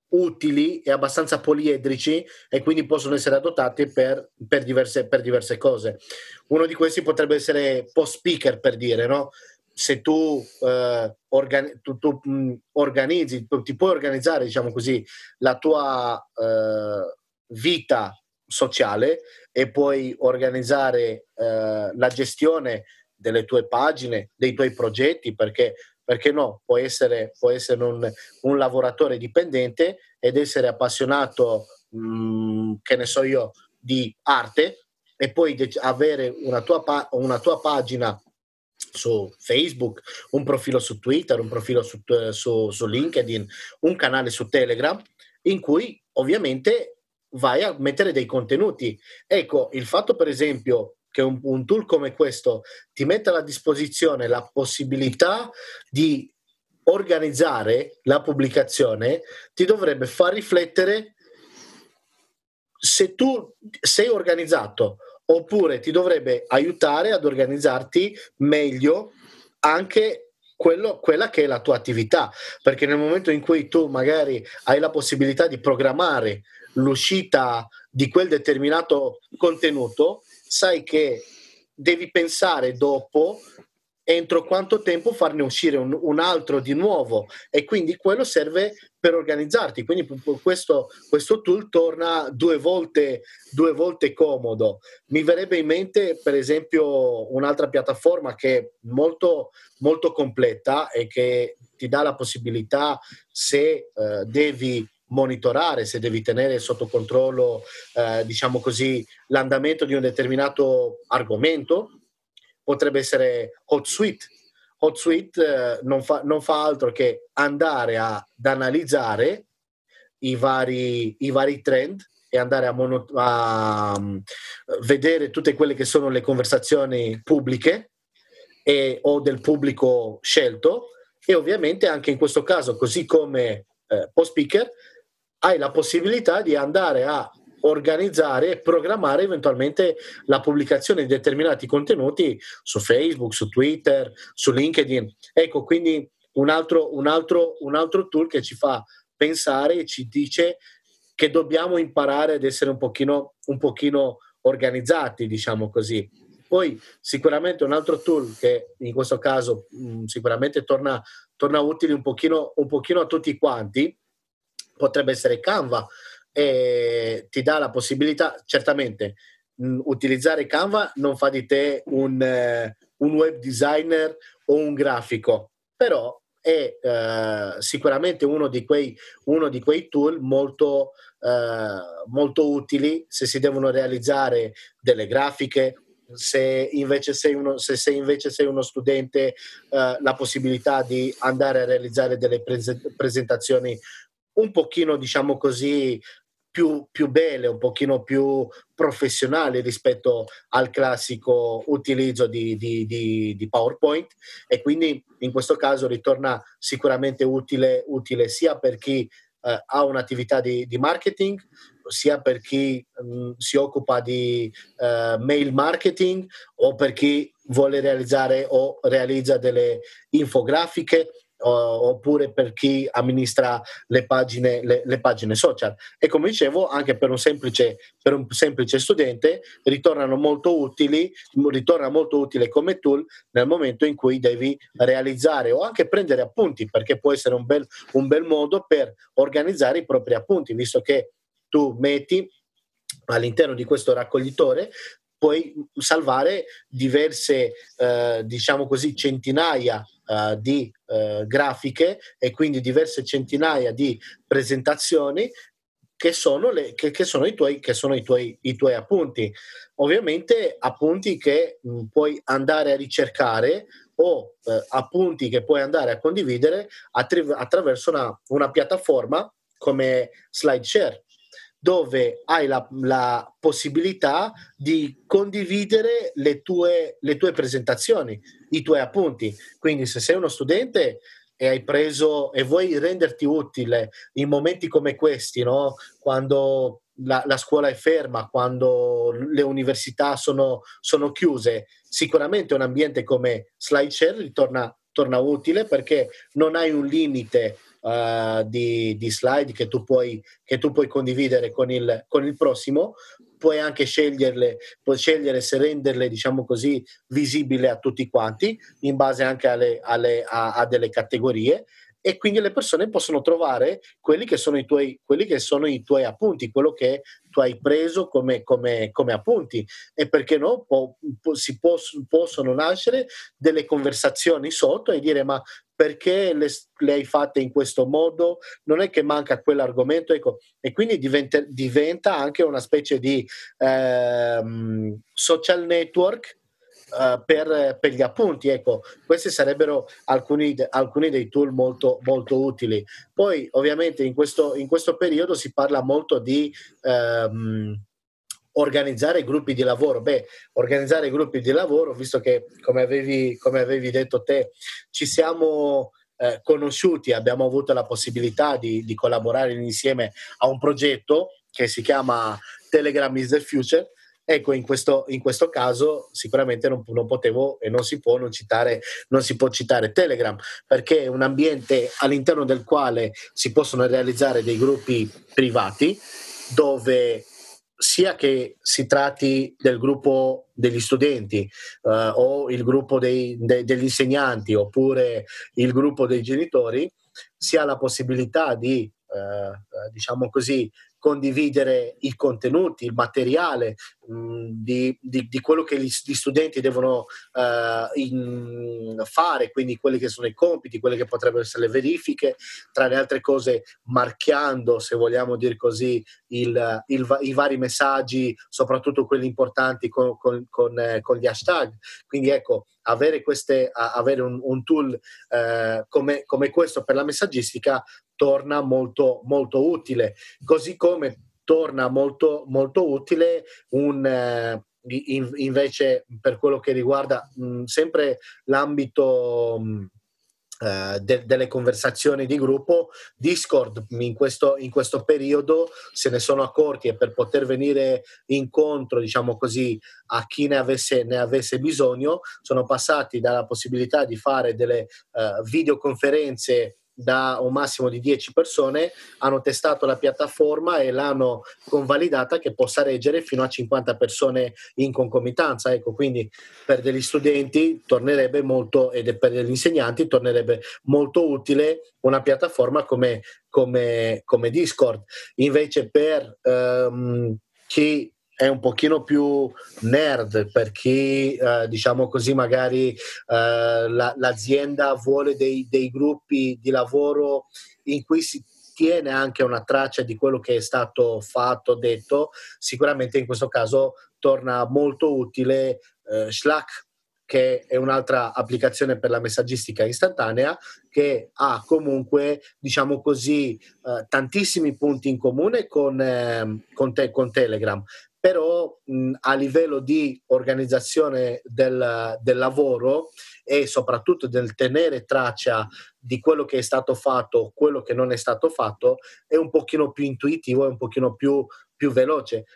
utili e abbastanza poliedrici e quindi possono essere adottati per, per, diverse, per diverse cose. Uno di questi potrebbe essere post speaker per dire, no? Se tu, eh, organi- tu, tu mh, organizzi, ti puoi organizzare, diciamo così, la tua eh, vita sociale e puoi organizzare eh, la gestione delle tue pagine, dei tuoi progetti, perché perché no, può essere, può essere un, un, lavoratore dipendente ed essere appassionato, mh, mm, che ne so io, di arte e poi de- avere una tua, pa- una tua pagina su Facebook, un profilo su Twitter, un profilo su, su, su, LinkedIn, un canale su Telegram, in cui ovviamente vai a mettere dei contenuti. Ecco, il fatto per esempio che un, un tool come questo ti metta a disposizione la possibilità di organizzare la pubblicazione, ti dovrebbe far riflettere se tu sei organizzato oppure ti dovrebbe aiutare ad organizzarti meglio anche quello, quella che è la tua attività, perché nel momento in cui tu magari hai la possibilità di programmare l'uscita di quel determinato contenuto, sai che devi pensare dopo entro quanto tempo farne uscire un, un, altro di nuovo. E quindi quello serve per organizzarti. Quindi questo, questo tool torna due volte, due volte comodo. Mi verrebbe in mente per esempio un'altra piattaforma che è molto molto completa e che ti dà la possibilità se eh, devi monitorare, se devi tenere sotto controllo, eh, diciamo così, l'andamento di un determinato argomento, potrebbe essere HotSuite. HotSuite eh, non, fa, non fa altro che andare a, ad analizzare i vari, i vari trend e andare a, mono, a um, vedere tutte quelle che sono le conversazioni pubbliche e, o del pubblico scelto e ovviamente anche in questo caso, così come eh, post speaker, hai la possibilità di andare a organizzare e programmare eventualmente la pubblicazione di determinati contenuti su Facebook, su Twitter, su LinkedIn. Ecco, quindi un altro, un altro, un altro tool che ci fa pensare e ci dice che dobbiamo imparare ad essere un pochino, un pochino organizzati, diciamo così. Poi sicuramente un altro tool che in questo caso mh, sicuramente torna, torna utile un pochino, un pochino a tutti quanti potrebbe essere Canva e ti dà la possibilità, certamente mh, utilizzare Canva non fa di te un, eh, un web designer o un grafico, però è eh, sicuramente uno di, quei, uno di quei tool molto, eh, molto utili se si devono realizzare delle grafiche, se invece sei uno, se sei, invece sei uno studente, eh, la possibilità di andare a realizzare delle presentazioni un pochino, diciamo così, più, più belle, un pochino più professionali rispetto al classico utilizzo di, di, di, di, PowerPoint. E quindi in questo caso ritorna sicuramente utile, utile sia per chi eh, ha un'attività di, marketing, sia per chi mh, mm, si occupa di uh, mail marketing o per chi vuole realizzare o realizza delle infografiche oppure per chi amministra le pagine, le, le pagine, social. E come dicevo, anche per un, semplice, per un semplice studente ritornano molto utili, ritorna molto utile come tool nel momento in cui devi realizzare o anche prendere appunti, perché può essere un bel, un bel modo per organizzare i propri appunti, visto che tu metti all'interno di questo raccoglitore puoi salvare diverse, eh, diciamo così, centinaia uh, di uh, grafiche e quindi diverse centinaia di presentazioni che sono, le, che, che sono, i, tuoi, che sono i, tuoi, i tuoi appunti. Ovviamente appunti che mh, puoi andare a ricercare o eh, appunti che puoi andare a condividere attra- attraverso una, una piattaforma come SlideShare dove hai la, la possibilità di condividere le tue, le tue presentazioni, i tuoi appunti. Quindi se sei uno studente e hai preso e vuoi renderti utile in momenti come questi, no? quando la, la, scuola è ferma, quando le università sono, sono, chiuse, sicuramente un ambiente come SlideShare ritorna torna utile perché non hai un limite uh, di, di, slide che tu, puoi, che tu puoi condividere con il, con il prossimo, puoi anche sceglierle, puoi scegliere se renderle, diciamo così, visibili a tutti quanti, in base anche alle, alle, a, a delle categorie. E quindi le persone possono trovare quelli che sono i tuoi, che sono i tuoi appunti, quello che tu hai preso come, come, come appunti. E perché no può, può, si poss- possono nascere delle conversazioni sotto e dire ma perché le, le, hai fatte in questo modo, non è che manca quell'argomento, ecco, e quindi diventa, diventa anche una specie di ehm, social network Uh, per, per, gli appunti. Ecco, questi sarebbero alcuni, alcuni dei tool molto, molto, utili. Poi, ovviamente, in questo, in questo periodo si parla molto di. Um, organizzare gruppi di lavoro. Beh, organizzare gruppi di lavoro, visto che, come avevi, come avevi detto te, ci siamo eh, conosciuti, abbiamo avuto la possibilità di, di, collaborare insieme a un progetto che si chiama Telegram is the Future. Ecco, in questo, in questo caso sicuramente non, non, potevo e non si può non citare, non si può citare Telegram, perché è un ambiente all'interno del quale si possono realizzare dei gruppi privati dove sia che si tratti del gruppo degli studenti uh, o il gruppo dei, de, degli insegnanti oppure il gruppo dei genitori, si ha la possibilità di, uh, diciamo così, condividere i contenuti, il materiale mh, mm, di, di, di, quello che gli, gli studenti devono uh, in, fare, quindi quelli che sono i compiti, quelle che potrebbero essere le verifiche, tra le altre cose marchiando, se vogliamo dire così, il, il, i vari messaggi, soprattutto quelli importanti con, con, con, eh, con gli hashtag. Quindi ecco, avere, queste, avere un, un tool eh, come, come, questo per la messaggistica torna molto, molto utile, così come torna molto, molto utile un... Eh, invece per quello che riguarda mh, sempre l'ambito mh, Uh, de- delle conversazioni di gruppo. Discord in questo, in questo, periodo se ne sono accorti e per poter venire incontro, diciamo così, a chi ne avesse, ne avesse bisogno, sono passati dalla possibilità di fare delle uh, videoconferenze da un massimo di 10 persone, hanno testato la piattaforma e l'hanno convalidata che possa reggere fino a 50 persone in concomitanza. Ecco, quindi per degli studenti tornerebbe molto, ed per degli insegnanti tornerebbe molto utile una piattaforma come, come, come Discord. Invece per um, chi è un pochino più nerd per chi, eh, diciamo così, magari eh, la, l'azienda vuole dei, dei, gruppi di lavoro in cui si tiene anche una traccia di quello che è stato fatto, detto, sicuramente in questo caso torna molto utile eh, Slack che è un'altra applicazione per la messaggistica istantanea che ha comunque, diciamo così, eh, tantissimi punti in comune con, eh, con, te, con Telegram, però mh, a livello di organizzazione del, del, lavoro e soprattutto del tenere traccia di quello che è stato fatto, quello che non è stato fatto, è un pochino più intuitivo, è un pochino più, più veloce.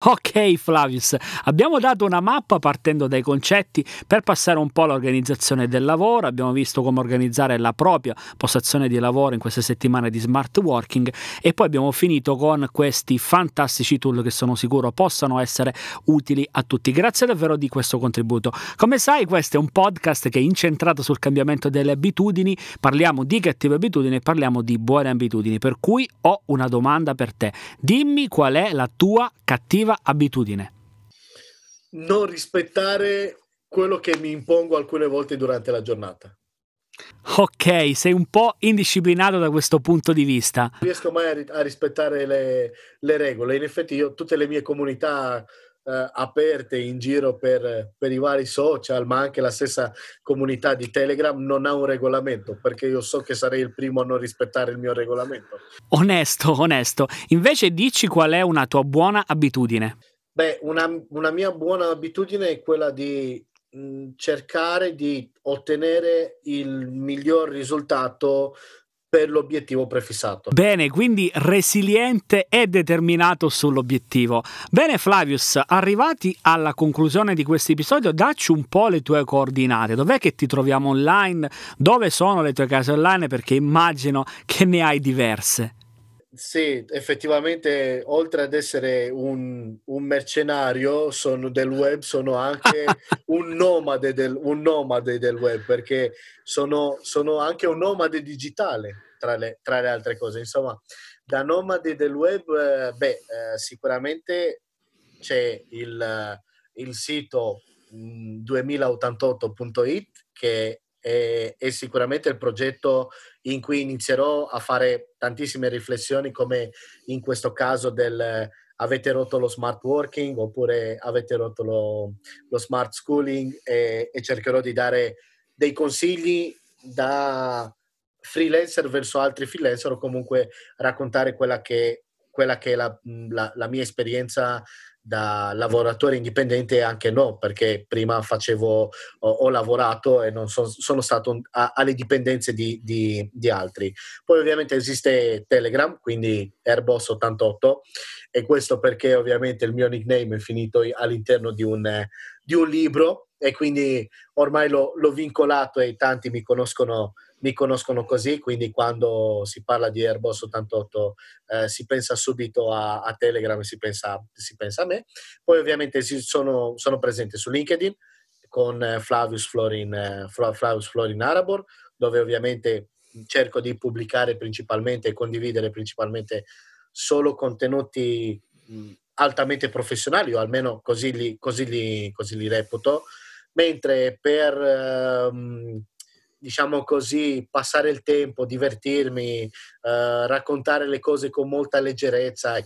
Ok Flavius, abbiamo dato una mappa partendo dai concetti per passare un po' all'organizzazione del lavoro, abbiamo visto come organizzare la propria postazione di lavoro in queste settimane di smart working e poi abbiamo finito con questi fantastici tool che sono sicuro possano essere utili a tutti. Grazie davvero di questo contributo. Come sai questo è un podcast che è incentrato sul cambiamento delle abitudini, parliamo di cattive abitudini e parliamo di buone abitudini, per cui ho una domanda per te. Dimmi qual è la tua cattiva cattiva abitudine?
Non rispettare quello che mi impongo alcune volte durante la giornata.
Ok, sei un po' indisciplinato da questo punto di vista. Non
riesco mai a, rispettare le, le regole. In effetti, io tutte le mie comunità eh, aperte in giro per, per, i vari social, ma anche la stessa comunità di Telegram non ha un regolamento, perché io so che sarei il primo a non rispettare il mio regolamento.
Onesto, onesto. Invece dici qual è una tua buona abitudine.
Beh, una, una mia buona abitudine è quella di mh, cercare di ottenere il miglior risultato per l'obiettivo prefissato.
Bene, quindi resiliente e determinato sull'obiettivo. Bene Flavius, arrivati alla conclusione di questo episodio, dacci un po' le tue coordinate. Dov'è che ti troviamo online? Dove sono le tue case online? Perché immagino che ne hai diverse.
Sì, effettivamente, oltre ad essere un, un mercenario sono del web, sono anche un nomade, del, un nomade del web, perché sono, sono anche un nomade digitale, tra le, tra le, altre cose. Insomma, da nomade del web, eh, beh, eh, sicuramente c'è il, il sito 2088.it mm, che è, è sicuramente il progetto in cui inizierò a fare tantissime riflessioni come in questo caso del avete rotto lo smart working? oppure avete rotto lo, lo smart schooling? e, e, cercherò di dare dei consigli da freelancer verso altri freelancer o comunque raccontare quella che, quella che è la, la, la mia esperienza da lavoratore indipendente anche no, perché prima facevo, ho, ho lavorato e non so, sono stato a, alle dipendenze di, di, di, altri. Poi ovviamente esiste Telegram, quindi Airbus88 e questo perché ovviamente il mio nickname è finito all'interno di un, di un libro e quindi ormai l'ho, l'ho vincolato e tanti mi conoscono mi conoscono così, quindi quando si parla di Airbus 88 eh, si pensa subito a, a Telegram e si pensa, si pensa, a me. Poi ovviamente sono, sono presente su LinkedIn con eh, Flavius Florin, eh, Flavius Florin Arabor, dove ovviamente cerco di pubblicare principalmente e condividere principalmente solo contenuti mh, altamente professionali, o almeno così li, così li, così li reputo, mentre per... Um, diciamo così, passare il tempo, divertirmi, eh, raccontare le cose con molta leggerezza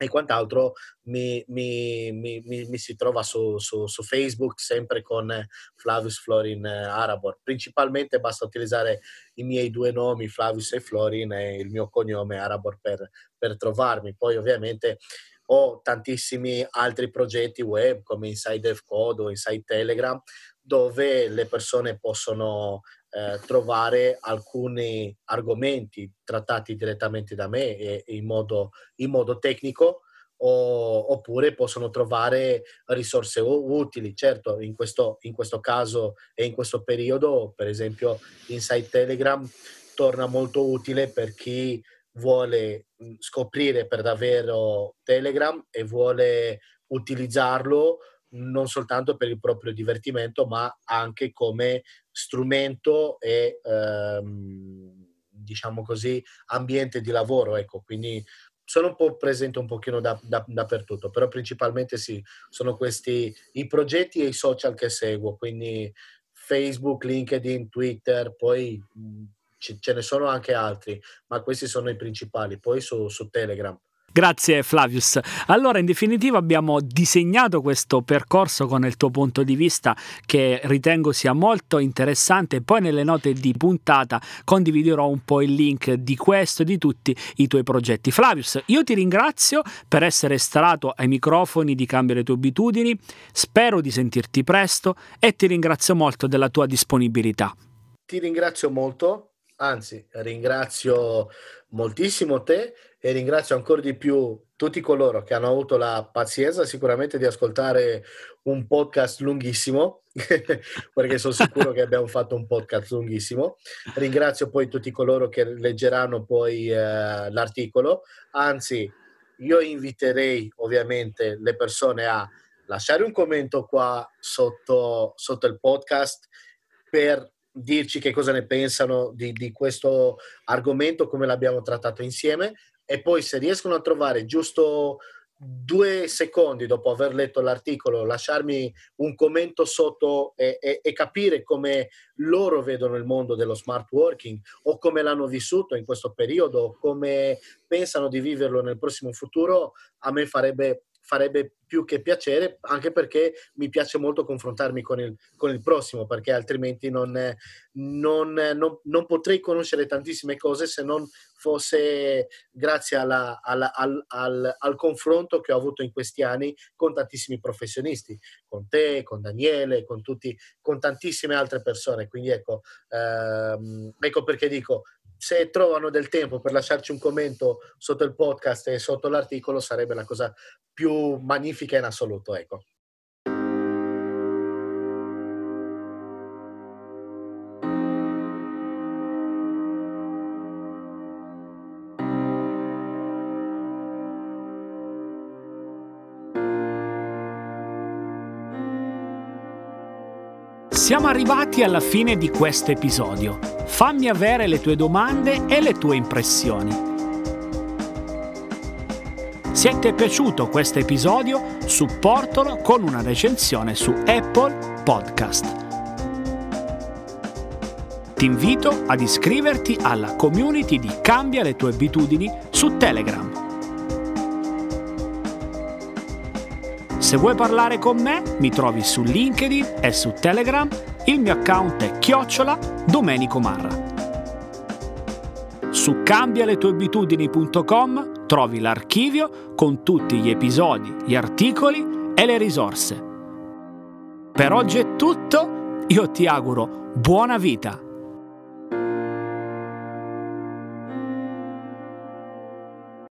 e, quant'altro, mi, mi, mi, mi, si trova su, su, su, Facebook sempre con Flavius Florin Arabor. Principalmente basta utilizzare i miei due nomi, Flavius e Florin, e il mio cognome Arabor per, per trovarmi. Poi ovviamente ho tantissimi altri progetti web come Inside DevCode o Inside Telegram dove le persone possono eh, trovare alcuni argomenti trattati direttamente da me e, in, modo, in modo tecnico o, oppure possono trovare risorse utili. Certo, in questo, in questo caso e in questo periodo, per esempio, Inside Telegram torna molto utile per chi vuole scoprire per davvero Telegram e vuole utilizzarlo non soltanto per il proprio divertimento, ma anche come strumento e ehm, diciamo così ambiente di lavoro. Ecco, quindi sono un po' presente un pochino da, da, dappertutto, però principalmente sì, sono questi i progetti e i social che seguo, quindi Facebook, LinkedIn, Twitter, poi ce ne sono anche altri, ma questi sono i principali. Poi su, su Telegram
Grazie Flavius. Allora, in definitiva abbiamo disegnato questo percorso con il tuo punto di vista che ritengo sia molto interessante. Poi nelle note di puntata condividerò un po' il link di questo e di tutti i tuoi progetti. Flavius, io ti ringrazio per essere stato ai microfoni di Cambia le tue abitudini. Spero di sentirti presto e ti ringrazio molto della tua disponibilità.
Ti ringrazio molto, anzi ringrazio moltissimo te e ringrazio ancora di più tutti coloro che hanno avuto la pazienza sicuramente di ascoltare un podcast lunghissimo, perché sono sicuro che abbiamo fatto un podcast lunghissimo. Ringrazio poi tutti coloro che leggeranno poi eh, l'articolo, anzi io inviterei ovviamente le persone a lasciare un commento qua sotto, sotto il podcast per dirci che cosa ne pensano di, di, questo argomento, come l'abbiamo trattato insieme e poi se riescono a trovare giusto due secondi dopo aver letto l'articolo, lasciarmi un commento sotto e, e, e, capire come loro vedono il mondo dello smart working o come l'hanno vissuto in questo periodo, come pensano di viverlo nel prossimo futuro, a me farebbe farebbe più che piacere, anche perché mi piace molto confrontarmi con il, con il prossimo, perché altrimenti non, non, non, non, potrei conoscere tantissime cose se non fosse grazie alla, alla, al, al, al, confronto che ho avuto in questi anni con tantissimi professionisti, con te, con Daniele, con, tutti, con tantissime altre persone. Quindi ecco, ehm, ecco perché dico, se trovano del tempo per lasciarci un commento sotto il podcast e sotto l'articolo sarebbe la cosa più magnifica in assoluto. Ecco.
Siamo arrivati alla fine di questo episodio. Fammi avere le tue domande e le tue impressioni. Se ti è piaciuto questo episodio, supportalo con una recensione su Apple Podcast. Ti invito ad iscriverti alla community di Cambia le tue abitudini su Telegram. Se vuoi parlare con me, mi trovi su LinkedIn e su Telegram. Il mio account è chiocciola Domenico Marra. Su cambialetueabitudini.com trovi l'archivio con tutti gli episodi, gli articoli e le risorse. Per oggi è tutto, io ti auguro buona vita